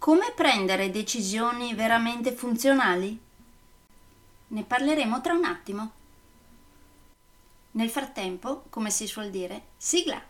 Come prendere decisioni veramente funzionali? Ne parleremo tra un attimo. Nel frattempo, come si suol dire, sigla!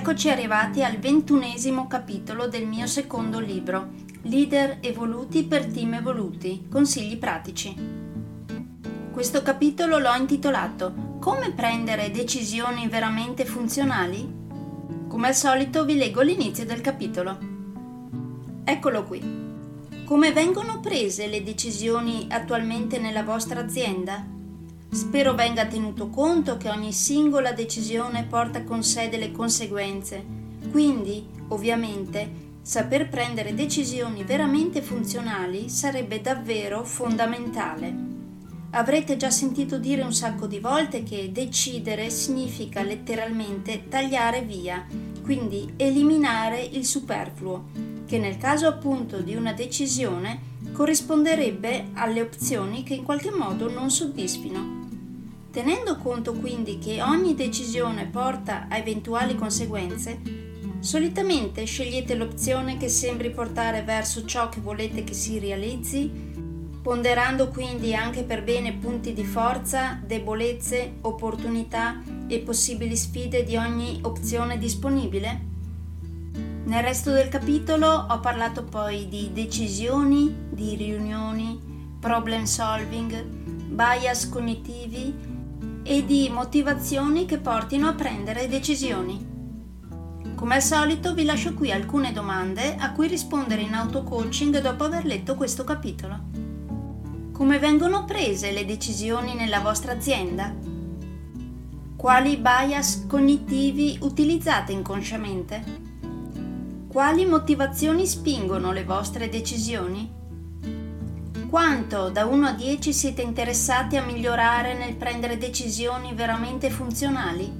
Eccoci arrivati al ventunesimo capitolo del mio secondo libro, Leader evoluti per team evoluti, consigli pratici. Questo capitolo l'ho intitolato Come prendere decisioni veramente funzionali? Come al solito vi leggo l'inizio del capitolo. Eccolo qui. Come vengono prese le decisioni attualmente nella vostra azienda? Spero venga tenuto conto che ogni singola decisione porta con sé delle conseguenze, quindi, ovviamente, saper prendere decisioni veramente funzionali sarebbe davvero fondamentale. Avrete già sentito dire un sacco di volte che decidere significa letteralmente tagliare via, quindi eliminare il superfluo, che nel caso appunto di una decisione corrisponderebbe alle opzioni che in qualche modo non soddisfino. Tenendo conto quindi che ogni decisione porta a eventuali conseguenze, solitamente scegliete l'opzione che sembri portare verso ciò che volete che si realizzi, ponderando quindi anche per bene punti di forza, debolezze, opportunità e possibili sfide di ogni opzione disponibile? Nel resto del capitolo ho parlato poi di decisioni, di riunioni, problem solving, bias cognitivi e di motivazioni che portino a prendere decisioni. Come al solito vi lascio qui alcune domande a cui rispondere in auto-coaching dopo aver letto questo capitolo. Come vengono prese le decisioni nella vostra azienda? Quali bias cognitivi utilizzate inconsciamente? Quali motivazioni spingono le vostre decisioni? Quanto da 1 a 10 siete interessati a migliorare nel prendere decisioni veramente funzionali?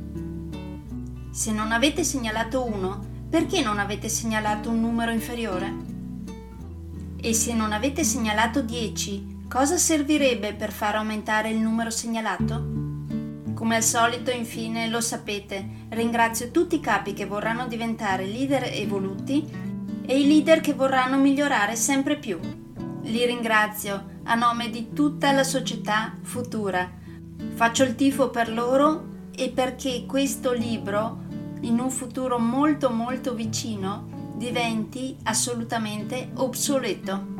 Se non avete segnalato 1, perché non avete segnalato un numero inferiore? E se non avete segnalato 10, cosa servirebbe per far aumentare il numero segnalato? Come al solito, infine, lo sapete, ringrazio tutti i capi che vorranno diventare leader evoluti e i leader che vorranno migliorare sempre più. Li ringrazio a nome di tutta la società futura. Faccio il tifo per loro e perché questo libro, in un futuro molto molto vicino, diventi assolutamente obsoleto.